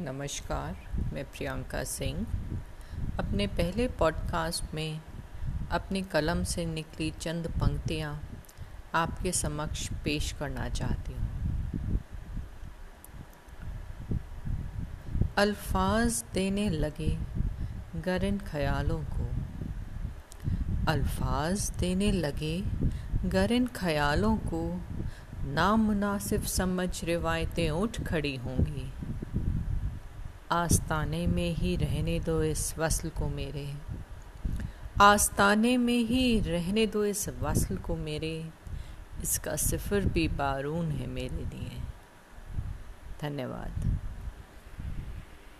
नमस्कार, मैं प्रियंका सिंह। अपने पहले पॉडकास्ट में अपनी कलम से निकली चंद पंक्तियाँ आपके समक्ष पेश करना चाहती हूँ। अल्फाज देने लगे गर इन ख्यालों को। अल्फाज देने लगे गर इन ख्यालों को नामुनासिब समझ रिवायतें उठ खड़ी होंगी। आस्ताने में ही रहने दो इस वसल को मेरे। आस्ताने में ही रहने दो इस वसल को मेरे। इसका सिफर भी बारून है मेरे लिए। धन्यवाद।